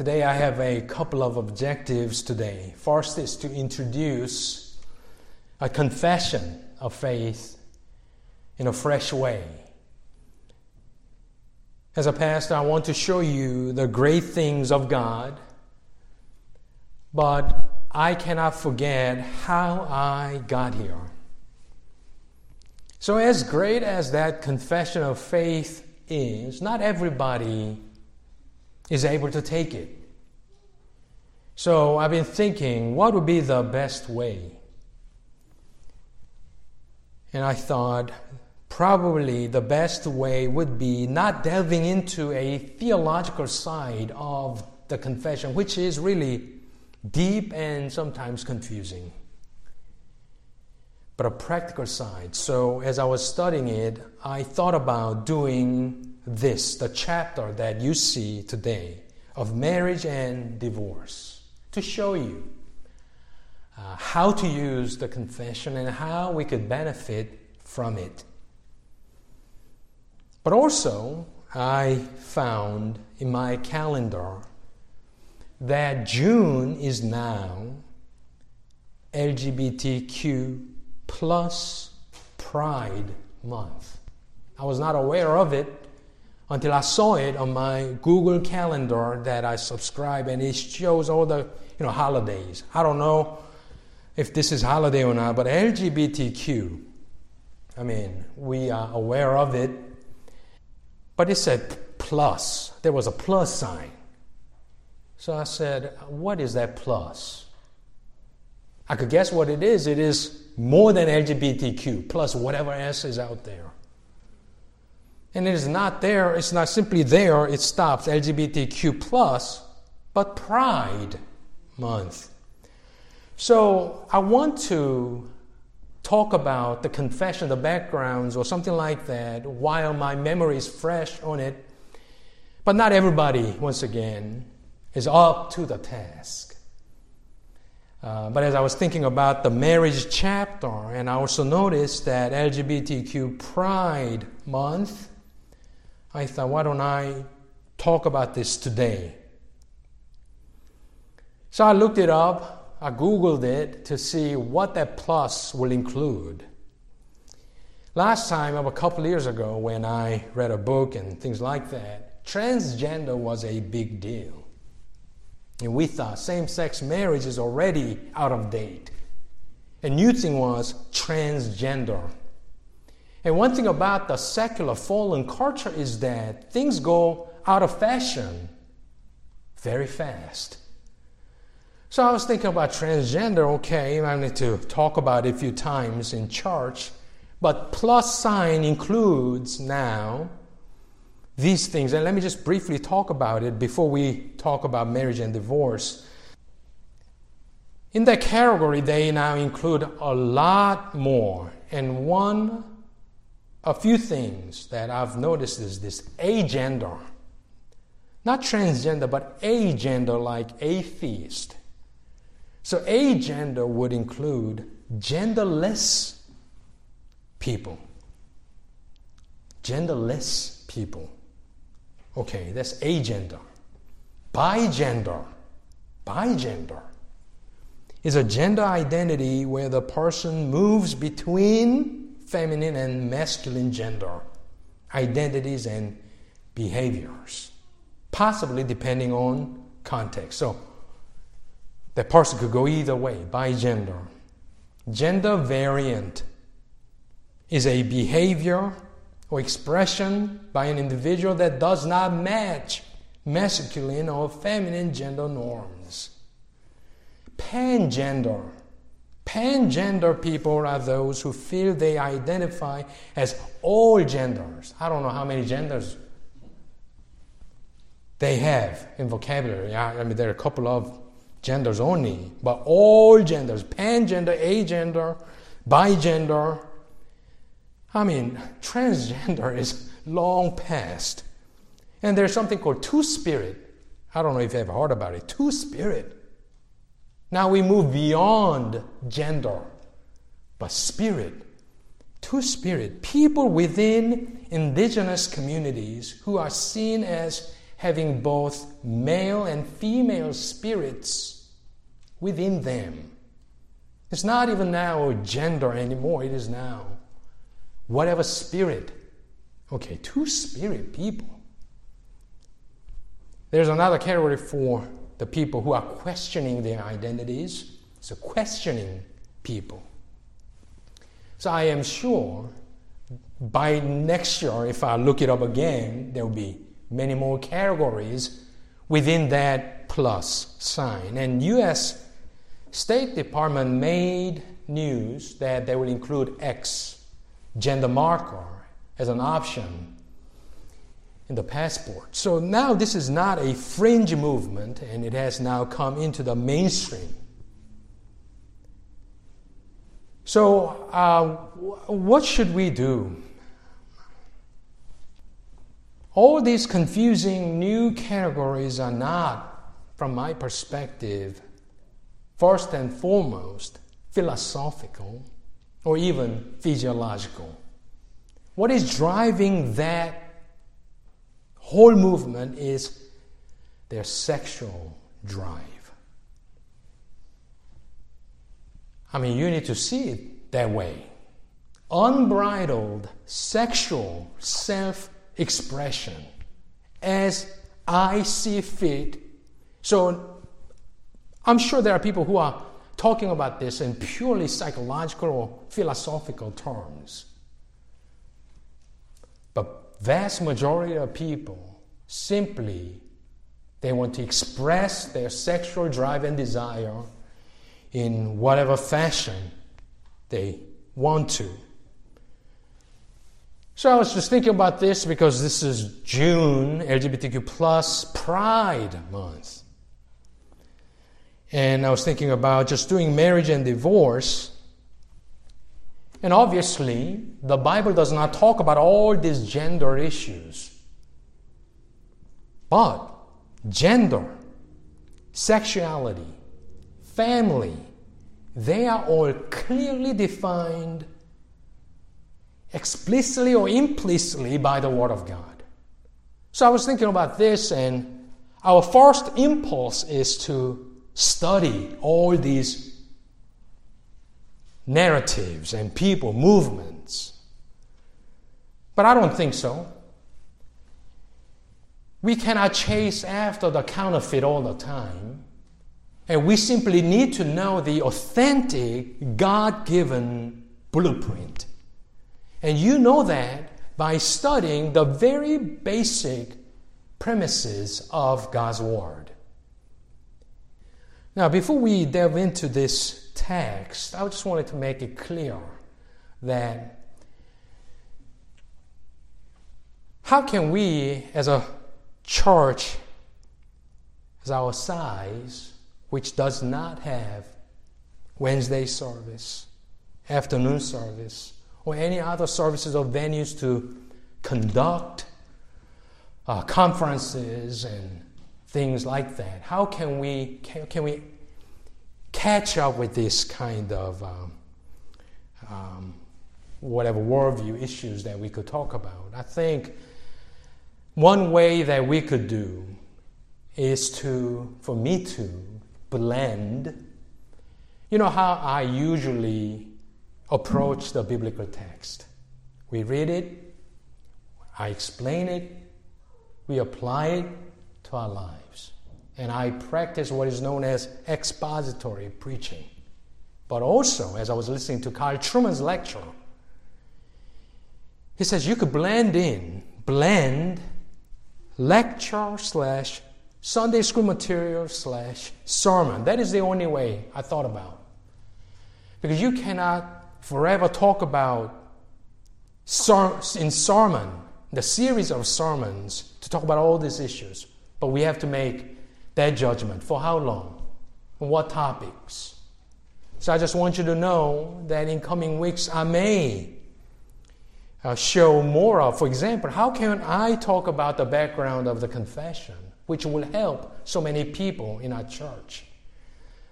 Today I have a couple of objectives today. First is to introduce a confession of faith in a fresh way. As a pastor, I want to show you the great things of God, but I cannot forget how I got here. So, as great as that confession of faith is, not everybody is able to take it. So I've been thinking, what would be the best way? And I thought, probably the best way would be not delving into a theological side of the confession, which is really deep and sometimes confusing, but a practical side. So as I was studying it, I thought about doing this, the chapter that you see today of marriage and divorce, to show you uh, how to use the confession and how we could benefit from it. But also, I found in my calendar that June is now LGBTQ plus Pride Month. I was not aware of it until I saw it on my Google Calendar that I subscribe, and it shows all the you know holidays. I don't know if this is holiday or not, but LGBTQ. I mean, we are aware of it, but it said plus. There was a plus sign. So I said, "What is that plus?" I could guess what it is. It is more than LGBTQ plus whatever else is out there. And it is not there, it's not simply there, it stops LGBTQ plus, but Pride Month. So I want to talk about the confession, the backgrounds, or something like that while my memory is fresh on it. But not everybody, once again, is up to the task. Uh, but as I was thinking about the marriage chapter, and I also noticed that LGBTQ Pride Month I thought, why don't I talk about this today? So I looked it up, I Googled it to see what that plus will include. Last time, a couple years ago, when I read a book and things like that, transgender was a big deal. And we thought same sex marriage is already out of date. A new thing was transgender. And one thing about the secular fallen culture is that things go out of fashion very fast. So I was thinking about transgender, okay, I need to talk about it a few times in church, but plus sign includes now these things. And let me just briefly talk about it before we talk about marriage and divorce. In that category, they now include a lot more. And one a few things that I've noticed is this agender. Not transgender, but agender like atheist. So agender would include genderless people. Genderless people. Okay, that's agender. Bigender. Bigender is a gender identity where the person moves between feminine and masculine gender identities and behaviors, possibly depending on context. So the person could go either way by gender. Gender variant is a behavior or expression by an individual that does not match masculine or feminine gender norms. Pangender Pangender people are those who feel they identify as all genders. I don't know how many genders they have in vocabulary. I mean, there are a couple of genders only, but all genders pangender, agender, bigender. I mean, transgender is long past. And there's something called two spirit. I don't know if you've ever heard about it. Two spirit. Now we move beyond gender, but spirit. Two spirit. People within indigenous communities who are seen as having both male and female spirits within them. It's not even now gender anymore, it is now whatever spirit. Okay, two spirit people. There's another category for the people who are questioning their identities. So, questioning people. So, I am sure by next year, if I look it up again, there will be many more categories within that plus sign. And U.S. State Department made news that they will include X gender marker as an option in the passport. So now this is not a fringe movement and it has now come into the mainstream. So, uh, what should we do? All these confusing new categories are not, from my perspective, first and foremost, philosophical or even physiological. What is driving that whole movement is their sexual drive. I mean, you need to see it that way. Unbridled sexual self expression as I see fit. So I'm sure there are people who are talking about this in purely psychological or philosophical terms. Vast majority of people simply they want to express their sexual drive and desire in whatever fashion they want to. So I was just thinking about this because this is June, LGBTQ plus Pride Month. And I was thinking about just doing marriage and divorce. And obviously, the Bible does not talk about all these gender issues. But gender, sexuality, family, they are all clearly defined explicitly or implicitly by the Word of God. So I was thinking about this, and our first impulse is to study all these narratives and people, movements. But I don't think so. We cannot chase after the counterfeit all the time. And we simply need to know the authentic, God given blueprint. And you know that by studying the very basic premises of God's Word. Now, before we delve into this text, I just wanted to make it clear that how can we, as a church, as our size, which does not have Wednesday service, afternoon service, or any other services or venues to conduct uh, conferences and things like that. How can we, can, can we catch up with this kind of um, um, whatever worldview issues that we could talk about? I think one way that we could do is to, for me to blend. You know how I usually approach the biblical text? We read it, I explain it, we apply it to our lives. And I practice what is known as expository preaching. But also, as I was listening to Carl Trueman's lecture, he says you could blend in, blend lecture slash Sunday school material slash sermon. That is the only way I thought about. Because you cannot forever talk about in sermon, the series of sermons, to talk about all these issues. But we have to make that judgment. For how long? What topics? So I just want you to know that in coming weeks I may uh, show more of, for example, how can I talk about the background of the confession, which will help so many people in our church,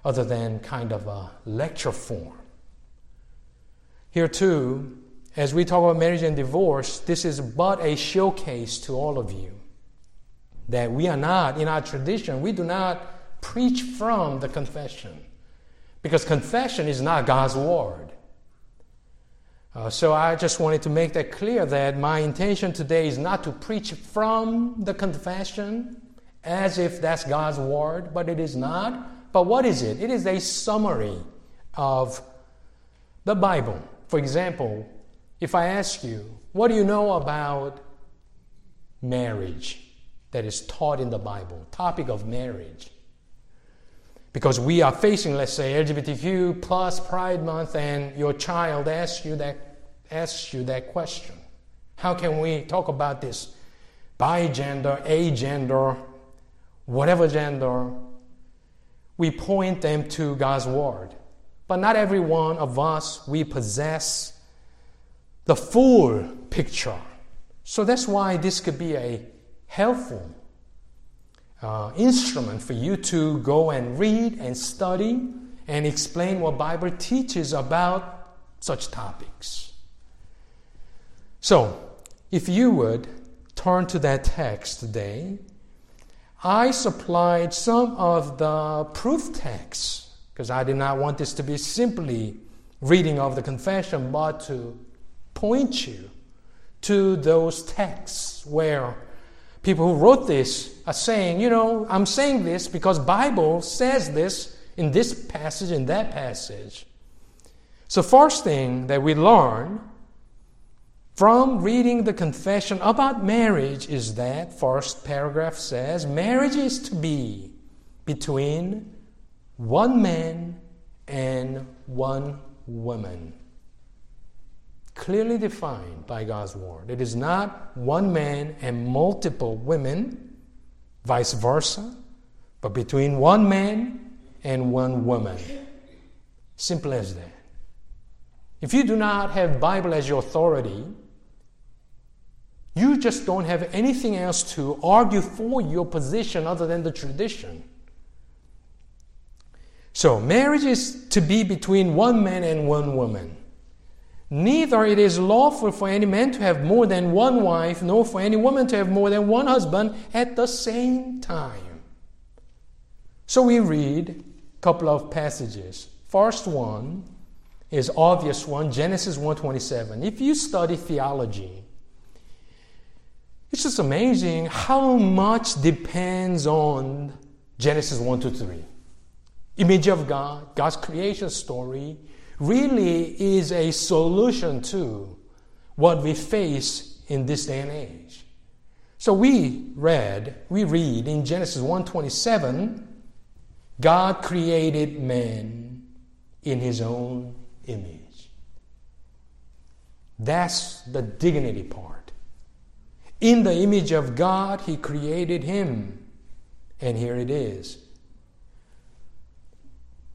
other than kind of a lecture form. Here, too, as we talk about marriage and divorce, this is but a showcase to all of you that we are not, in our tradition, we do not preach from the confession. Because confession is not God's word. Uh, so I just wanted to make that clear that my intention today is not to preach from the confession as if that's God's word, but it is not. But what is it? It is a summary of the Bible. For example, if I ask you, what do you know about marriage that is taught in the Bible? Topic of marriage. Because we are facing, let's say, LGBTQ plus Pride Month, and your child asks you that asks you that question. How can we talk about this bi-gender, agender, whatever gender? We point them to God's word. But not every one of us we possess the full picture. So that's why this could be a helpful uh, instrument for you to go and read and study and explain what Bible teaches about such topics. So, if you would turn to that text today, I supplied some of the proof texts because I did not want this to be simply reading of the confession, but to point you to those texts where people who wrote this are saying, you know, I'm saying this because Bible says this in this passage in that passage. So first thing that we learn from reading the confession about marriage is that first paragraph says marriage is to be between one man and one woman clearly defined by God's word. It is not one man and multiple women, vice versa, but between one man and one woman. Simple as that. If you do not have Bible as your authority, you just don't have anything else to argue for your position other than the tradition. So, marriage is to be between one man and one woman. Neither it is lawful for any man to have more than one wife, nor for any woman to have more than one husband at the same time. So we read a couple of passages. First one is obvious one, Genesis 1:27. If you study theology, it's just amazing how much depends on Genesis 1 to 3. Image of God, God's creation story, really is a solution to what we face in this day and age. So we read, we read in Genesis 1:27, God created man in his own image. That's the dignity part. In the image of God, he created him. And here it is.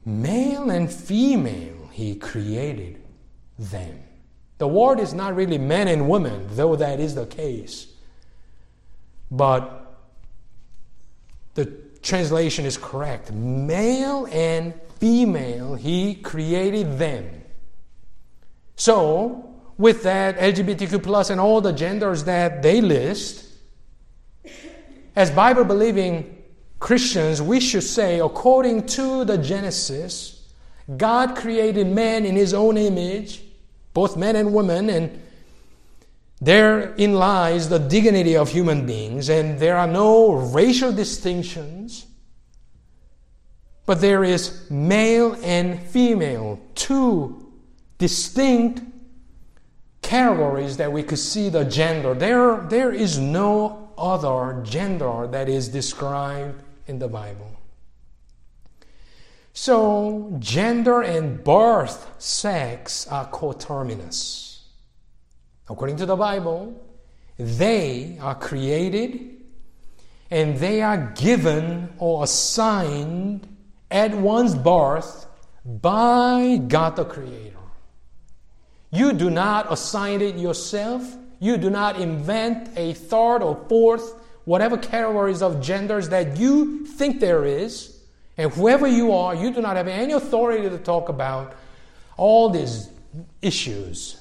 Male and female he created them. The word is not really men and women, though that is the case. But the translation is correct. Male and female, He created them. So, with that, LGBTQ plus and all the genders that they list, as Bible believing Christians, we should say, according to the Genesis, God created man in his own image, both men and women, and therein lies the dignity of human beings, and there are no racial distinctions, but there is male and female, two distinct categories that we could see the gender. There, there is no other gender that is described in the Bible. So, gender and birth sex are coterminous. According to the Bible, they are created and they are given or assigned at one's birth by God the Creator. You do not assign it yourself. You do not invent a third or fourth, whatever categories of genders that you think there is. And whoever you are, you do not have any authority to talk about all these issues.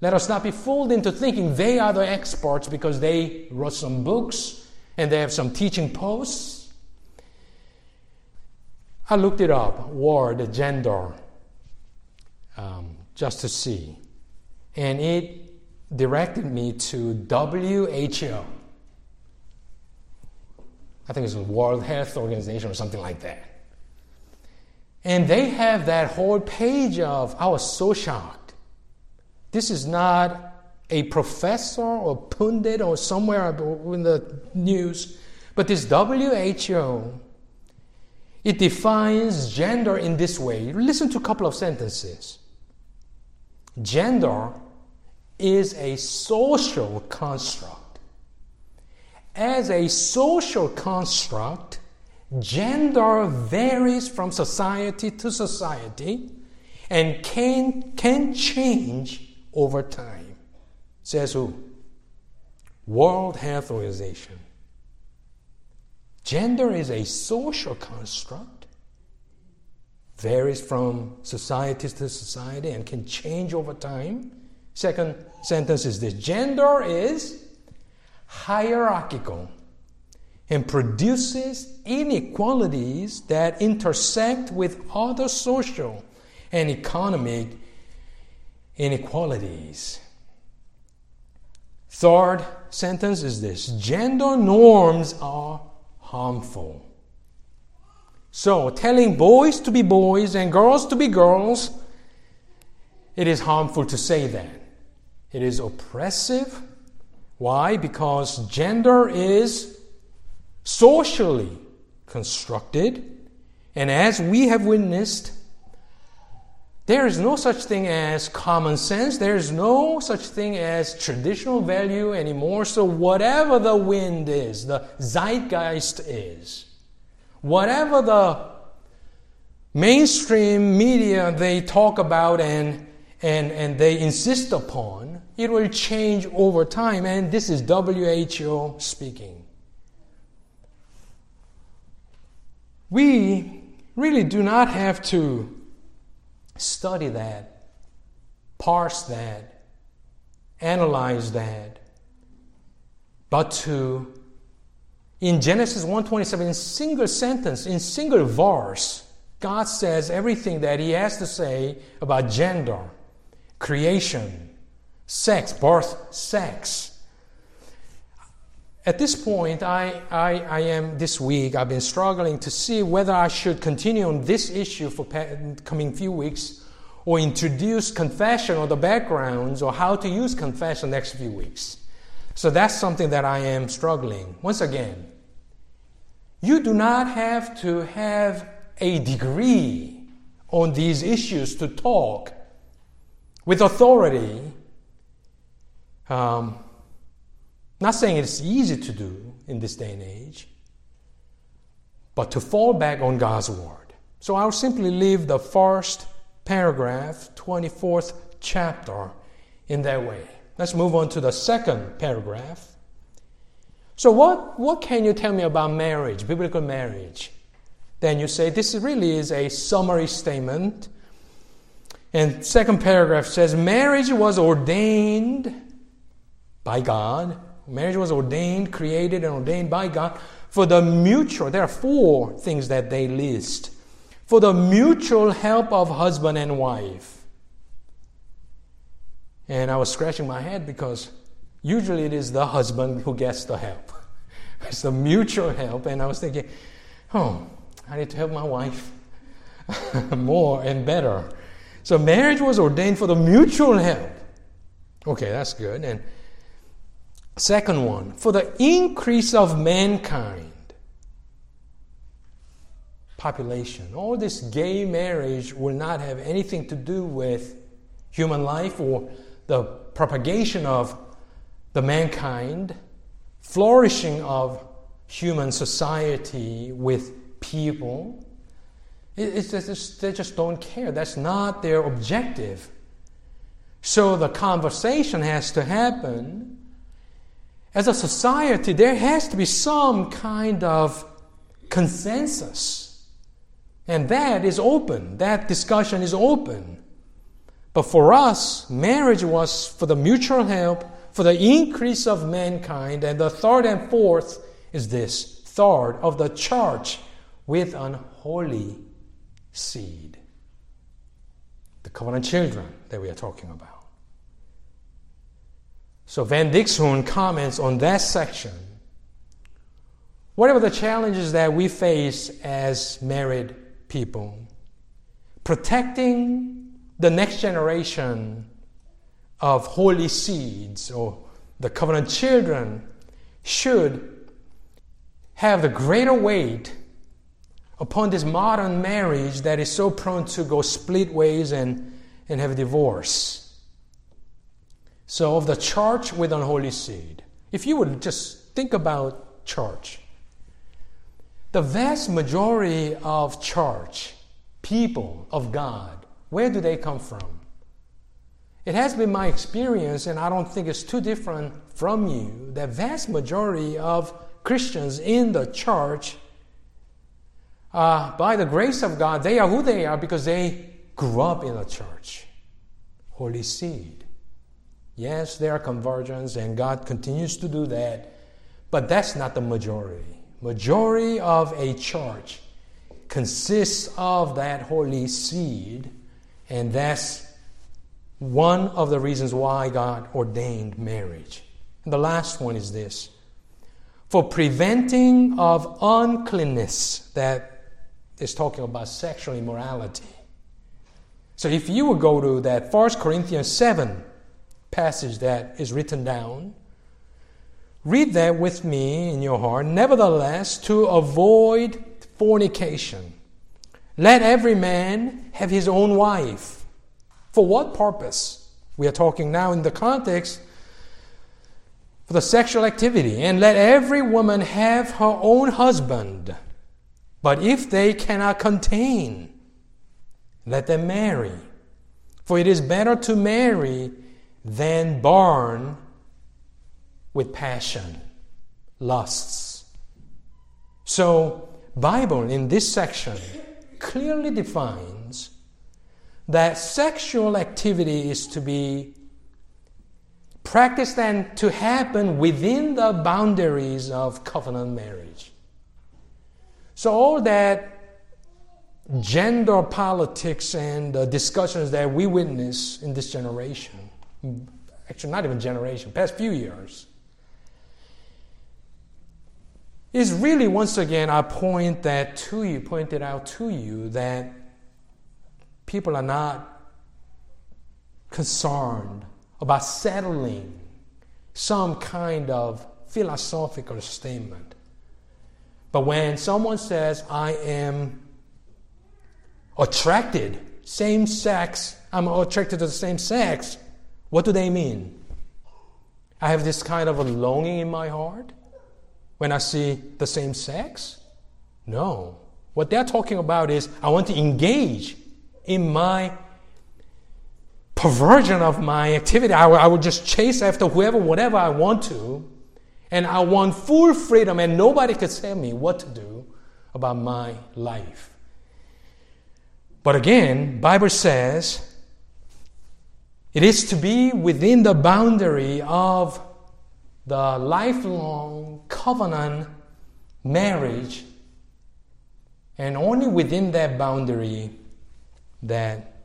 Let us not be fooled into thinking they are the experts because they wrote some books and they have some teaching posts. I looked it up, word, gender, um, just to see. And it directed me to WHO. I think it's the World Health Organization or something like that. And they have that whole page of, I was so shocked. This is not a professor or pundit or somewhere in the news, but this WHO, it defines gender in this way. Listen to a couple of sentences. Gender is a social construct. As a social construct, gender varies from society to society and can, can change over time. Says who? World Health Organization. Gender is a social construct, varies from society to society, and can change over time. Second sentence is this gender is hierarchical and produces inequalities that intersect with other social and economic inequalities. Third sentence is this gender norms are harmful. So, telling boys to be boys and girls to be girls, it is harmful to say that. It is oppressive. Why? Because gender is socially constructed, and as we have witnessed, there is no such thing as common sense. There is no such thing as traditional value anymore. So, whatever the wind is, the zeitgeist is, whatever the mainstream media they talk about and, and, and they insist upon, it will change over time. And this is WHO speaking. We really do not have to study that, parse that, analyze that, but to in Genesis 1:27 in single sentence, in single verse, God says everything that he has to say about gender, creation, sex, birth, sex. At this point, I, I, I am this week, I've been struggling to see whether I should continue on this issue for coming few weeks or introduce confession or the backgrounds or how to use confession next few weeks. So that's something that I am struggling. Once again, you do not have to have a degree on these issues to talk with authority. Um, not saying it's easy to do in this day and age, but to fall back on God's word. So I'll simply leave the first paragraph, 24th chapter, in that way. Let's move on to the second paragraph. So, what, what can you tell me about marriage, biblical marriage? Then you say this really is a summary statement. And second paragraph says marriage was ordained by God Marriage was ordained, created, and ordained by God for the mutual, there are four things that they list. For the mutual help of husband and wife. And I was scratching my head because usually it is the husband who gets the help. it's the mutual help. And I was thinking, oh, I need to help my wife more and better. So marriage was ordained for the mutual help. Okay, that's good. And Second one, for the increase of mankind. Population. All this gay marriage will not have anything to do with human life or the propagation of the mankind, flourishing of human society with people. It's they just don't care. That's not their objective. So the conversation has to happen as a society, there has to be some kind of consensus. And that is open. That discussion is open. But for us, marriage was for the mutual help, for the increase of mankind, and the third and fourth is this third of the church with an holy seed. The covenant children that we are talking about. So Van Dixhoorn comments on that section. Whatever the challenges that we face as married people, protecting the next generation of holy seeds or the covenant children should have the greater weight upon this modern marriage that is so prone to go split ways and, and have divorce. So, of the church with unholy seed, if you would just think about church, the vast majority of church, people of God, where do they come from? It has been my experience, and I don't think it's too different from you, that vast majority of Christians in the church uh, by the grace of God, they are who they are because they grew up in a church. Holy seed. Yes, there are conversions, and God continues to do that, but that's not the majority. Majority of a church consists of that holy seed, and that's one of the reasons why God ordained marriage. And the last one is this for preventing of uncleanness that is talking about sexual immorality. So if you would go to that 1 Corinthians 7 passage that is written down, read that with me in your heart. Nevertheless, to avoid fornication, let every man have his own wife. For what purpose? We are talking now in the context for the sexual activity. And let every woman have her own husband. But if they cannot contain, let them marry. For it is better to marry than born with passion, lusts. So, Bible in this section clearly defines that sexual activity is to be practiced and to happen within the boundaries of covenant marriage. So, all that gender politics and discussions that we witness in this generation, actually, not even generation, past few years, is really once again I point that to you, pointed out to you that people are not concerned about settling some kind of philosophical statement. But when someone says, I am attracted, same sex, I'm attracted to the same sex, what do they mean? I have this kind of a longing in my heart when I see the same sex? No. What they're talking about is I want to engage in my perversion of my activity. I, I would just chase after whoever, whatever I want to and I want full freedom, and nobody could tell me what to do about my life. But again, Bible says it is to be within the boundary of the lifelong covenant marriage, and only within that boundary that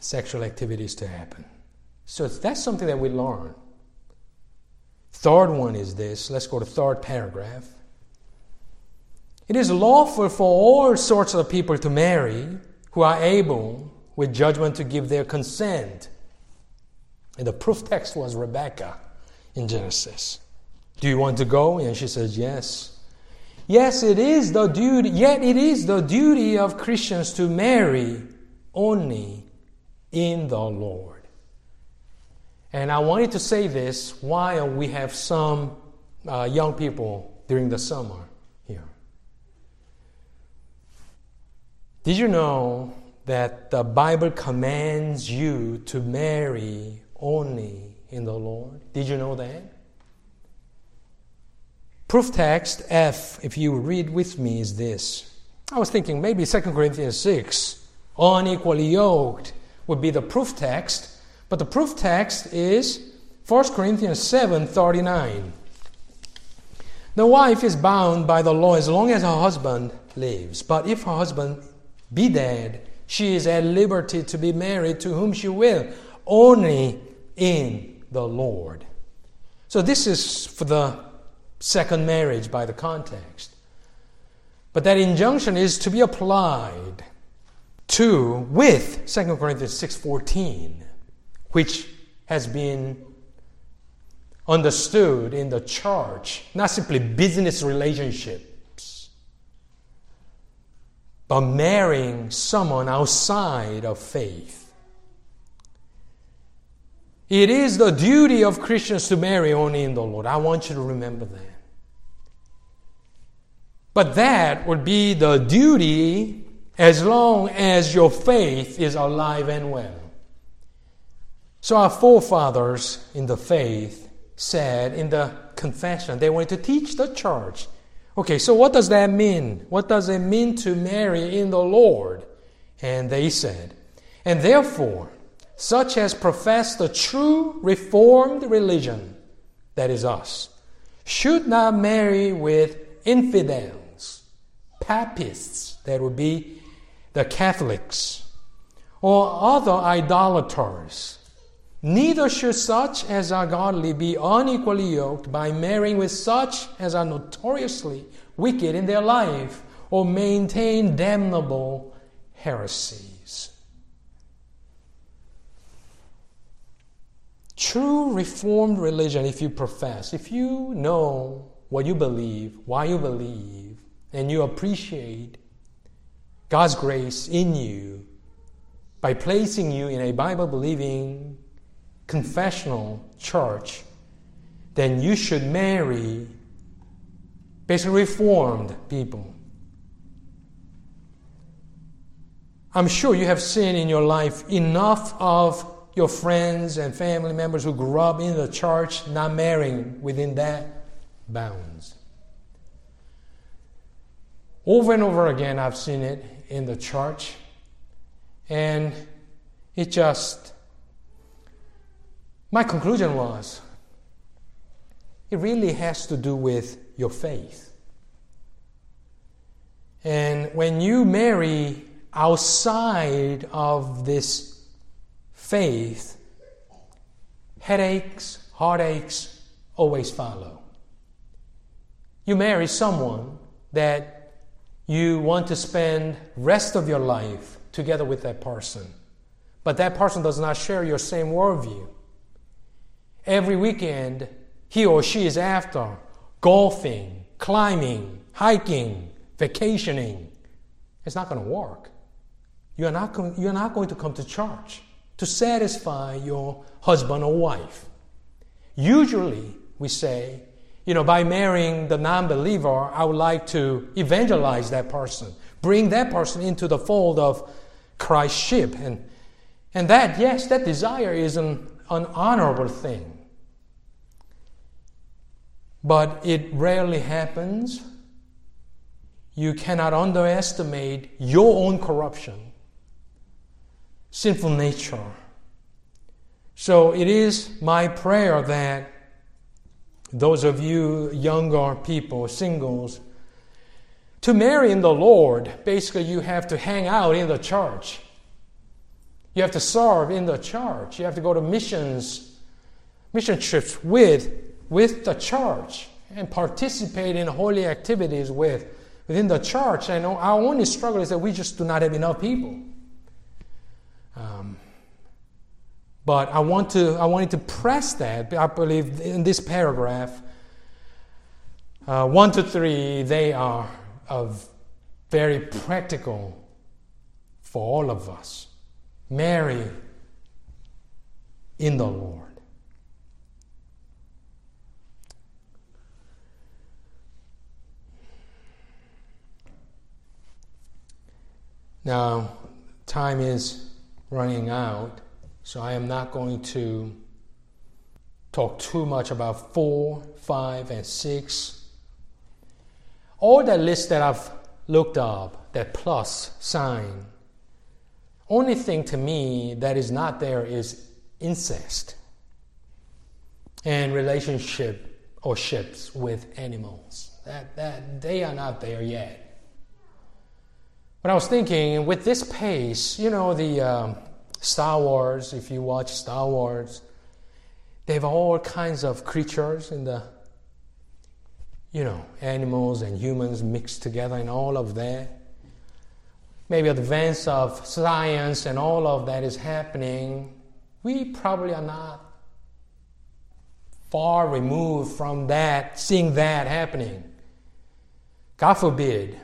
sexual activity is to happen. So that's something that we learn. Third one is this. Let's go to third paragraph. It is lawful for all sorts of people to marry who are able, with judgment, to give their consent. And the proof text was Rebecca in Genesis. Do you want to go? And she says, Yes. Yes, it is the duty, yet it is the duty of Christians to marry only in the Lord. And I wanted to say this while we have some uh, young people during the summer here. Did you know that the Bible commands you to marry only in the Lord? Did you know that? Proof text F, if you read with me, is this. I was thinking maybe 2 Corinthians 6, unequally yoked, would be the proof text. But the proof text is 1 Corinthians 7 39. The wife is bound by the law as long as her husband lives. But if her husband be dead, she is at liberty to be married to whom she will, only in the Lord. So this is for the second marriage by the context. But that injunction is to be applied to with 2 Corinthians 6:14, which has been understood in the church, not simply business relationships, but marrying someone outside of faith. It is the duty of Christians to marry only in the Lord. I want you to remember that. But that would be the duty as long as your faith is alive and well. So, our forefathers in the faith said in the confession they wanted to teach the church. Okay, so what does that mean? What does it mean to marry in the Lord? And they said, and therefore, such as profess the true reformed religion, that is us, should not marry with infidels, papists, that would be the Catholics, or other idolaters Neither should such as are godly be unequally yoked by marrying with such as are notoriously wicked in their life or maintain damnable heresies. True Reformed religion, if you profess, if you know what you believe, why you believe, and you appreciate God's grace in you by placing you in a Bible believing confessional church, then you should marry basically reformed people. I'm sure you have seen in your life enough of your friends and family members who grew up in the church not marrying within that bounds. Over and over again, I've seen it in the church, and it just my conclusion was it really has to do with your faith. And when you marry outside of this faith, headaches, heartaches always follow. You marry someone that you want to spend rest of your life together with that person, but that person does not share your same worldview every weekend he or she is after golfing, climbing, hiking, vacationing, it's not going to work. You're not, you're not going to come to church to satisfy your husband or wife. Usually, we say, you know, by marrying the non believer, I would like to evangelize that person, bring that person into the fold of Christ's ship. And, and that, yes, that desire is an, an honorable thing. But it rarely happens. You cannot underestimate your own corruption, sinful nature. So it is my prayer that those of you younger people, singles, to marry in the Lord, basically you have to hang out in the church. You have to serve in the church. You have to go to missions, mission trips with with the church and participate in holy activities with within the church. And our only struggle is that we just do not have enough people. Um, but I want to I wanted to press that. I believe in this paragraph, uh, one to three, they are of very practical for all of us. Marry in the Lord. Now, time is running out, so I am not going to talk too much about 4, 5, and 6. All the lists that I've looked up, that plus sign, only thing to me that is not there is incest and relationship or ships with animals. That, that they are not there yet. But I was thinking, with this pace, you know, the um, Star Wars, if you watch Star Wars, they have all kinds of creatures in the, you know, animals and humans mixed together and all of that. Maybe advance of science and all of that is happening. We probably are not far removed from that, seeing that happening. God forbid.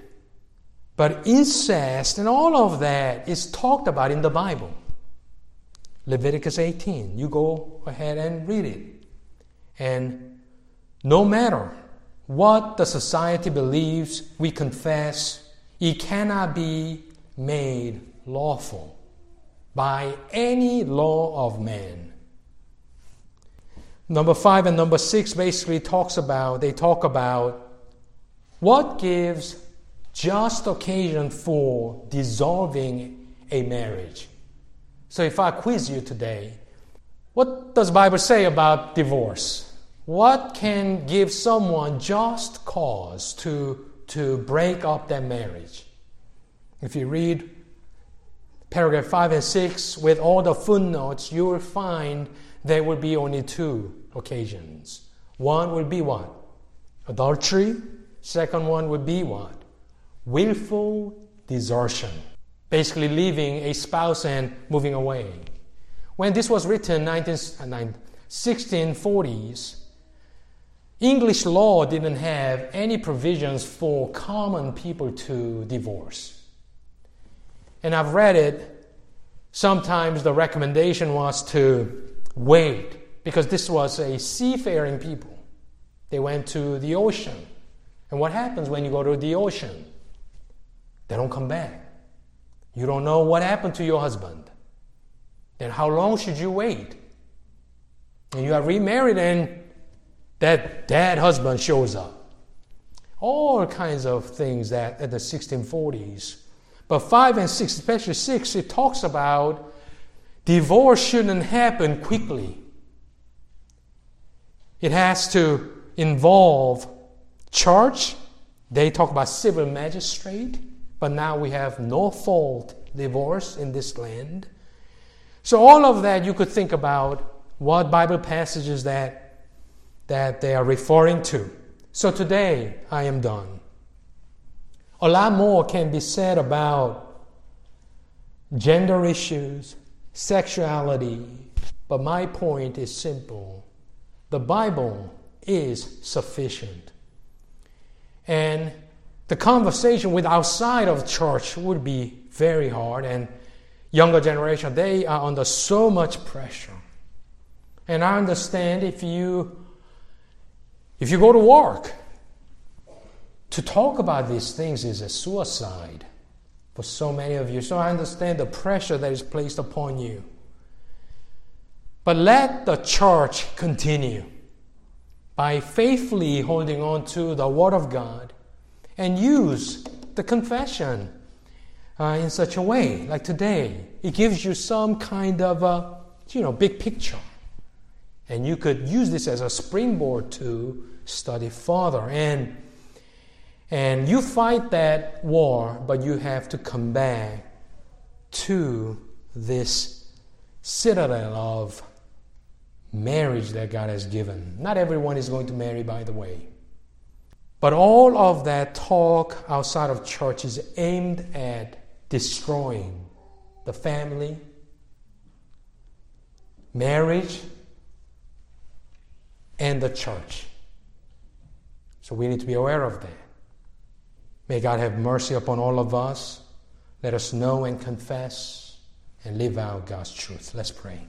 But incest and all of that is talked about in the Bible. Leviticus 18. You go ahead and read it. And no matter what the society believes, we confess it cannot be made lawful by any law of man. Number five and number six basically talks about, they talk about what gives just occasion for dissolving a marriage. So if I quiz you today, what does Bible say about divorce? What can give someone just cause to, to break up their marriage? If you read paragraph 5 and 6 with all the footnotes, you will find there will be only two occasions. One will be what? Adultery. Second one would be what? Willful desertion. Basically, leaving a spouse and moving away. When this was written, 19, 1640s, uh, English law didn't have any provisions for common people to divorce. And I've read it. Sometimes the recommendation was to wait because this was a seafaring people. They went to the ocean. And what happens when you go to the ocean? They don't come back. You don't know what happened to your husband. Then how long should you wait? And you are remarried and that dad husband shows up. All kinds of things that at the 1640s. But 5 and 6, especially 6, it talks about divorce shouldn't happen quickly. It has to involve church. They talk about civil magistrate, but now we have no fault divorce in this land. So all of that you could think about what Bible passages that that they are referring to. So today I am done. A lot more can be said about gender issues, sexuality, but my point is simple. The Bible is sufficient. And the conversation with outside of church would be very hard and younger generation they are under so much pressure. And I understand if you if you go to work to talk about these things is a suicide for so many of you. So I understand the pressure that is placed upon you. But let the church continue by faithfully holding on to the Word of God and use the confession uh, in such a way, like today. It gives you some kind of a, you know, big picture. And you could use this as a springboard to study further. And, and you fight that war, but you have to come back to this citadel of marriage that God has given. Not everyone is going to marry, by the way. But all of that talk outside of church is aimed at destroying the family, marriage, and the church. So we need to be aware of that. May God have mercy upon all of us. Let us know and confess and live out God's truth. Let's pray.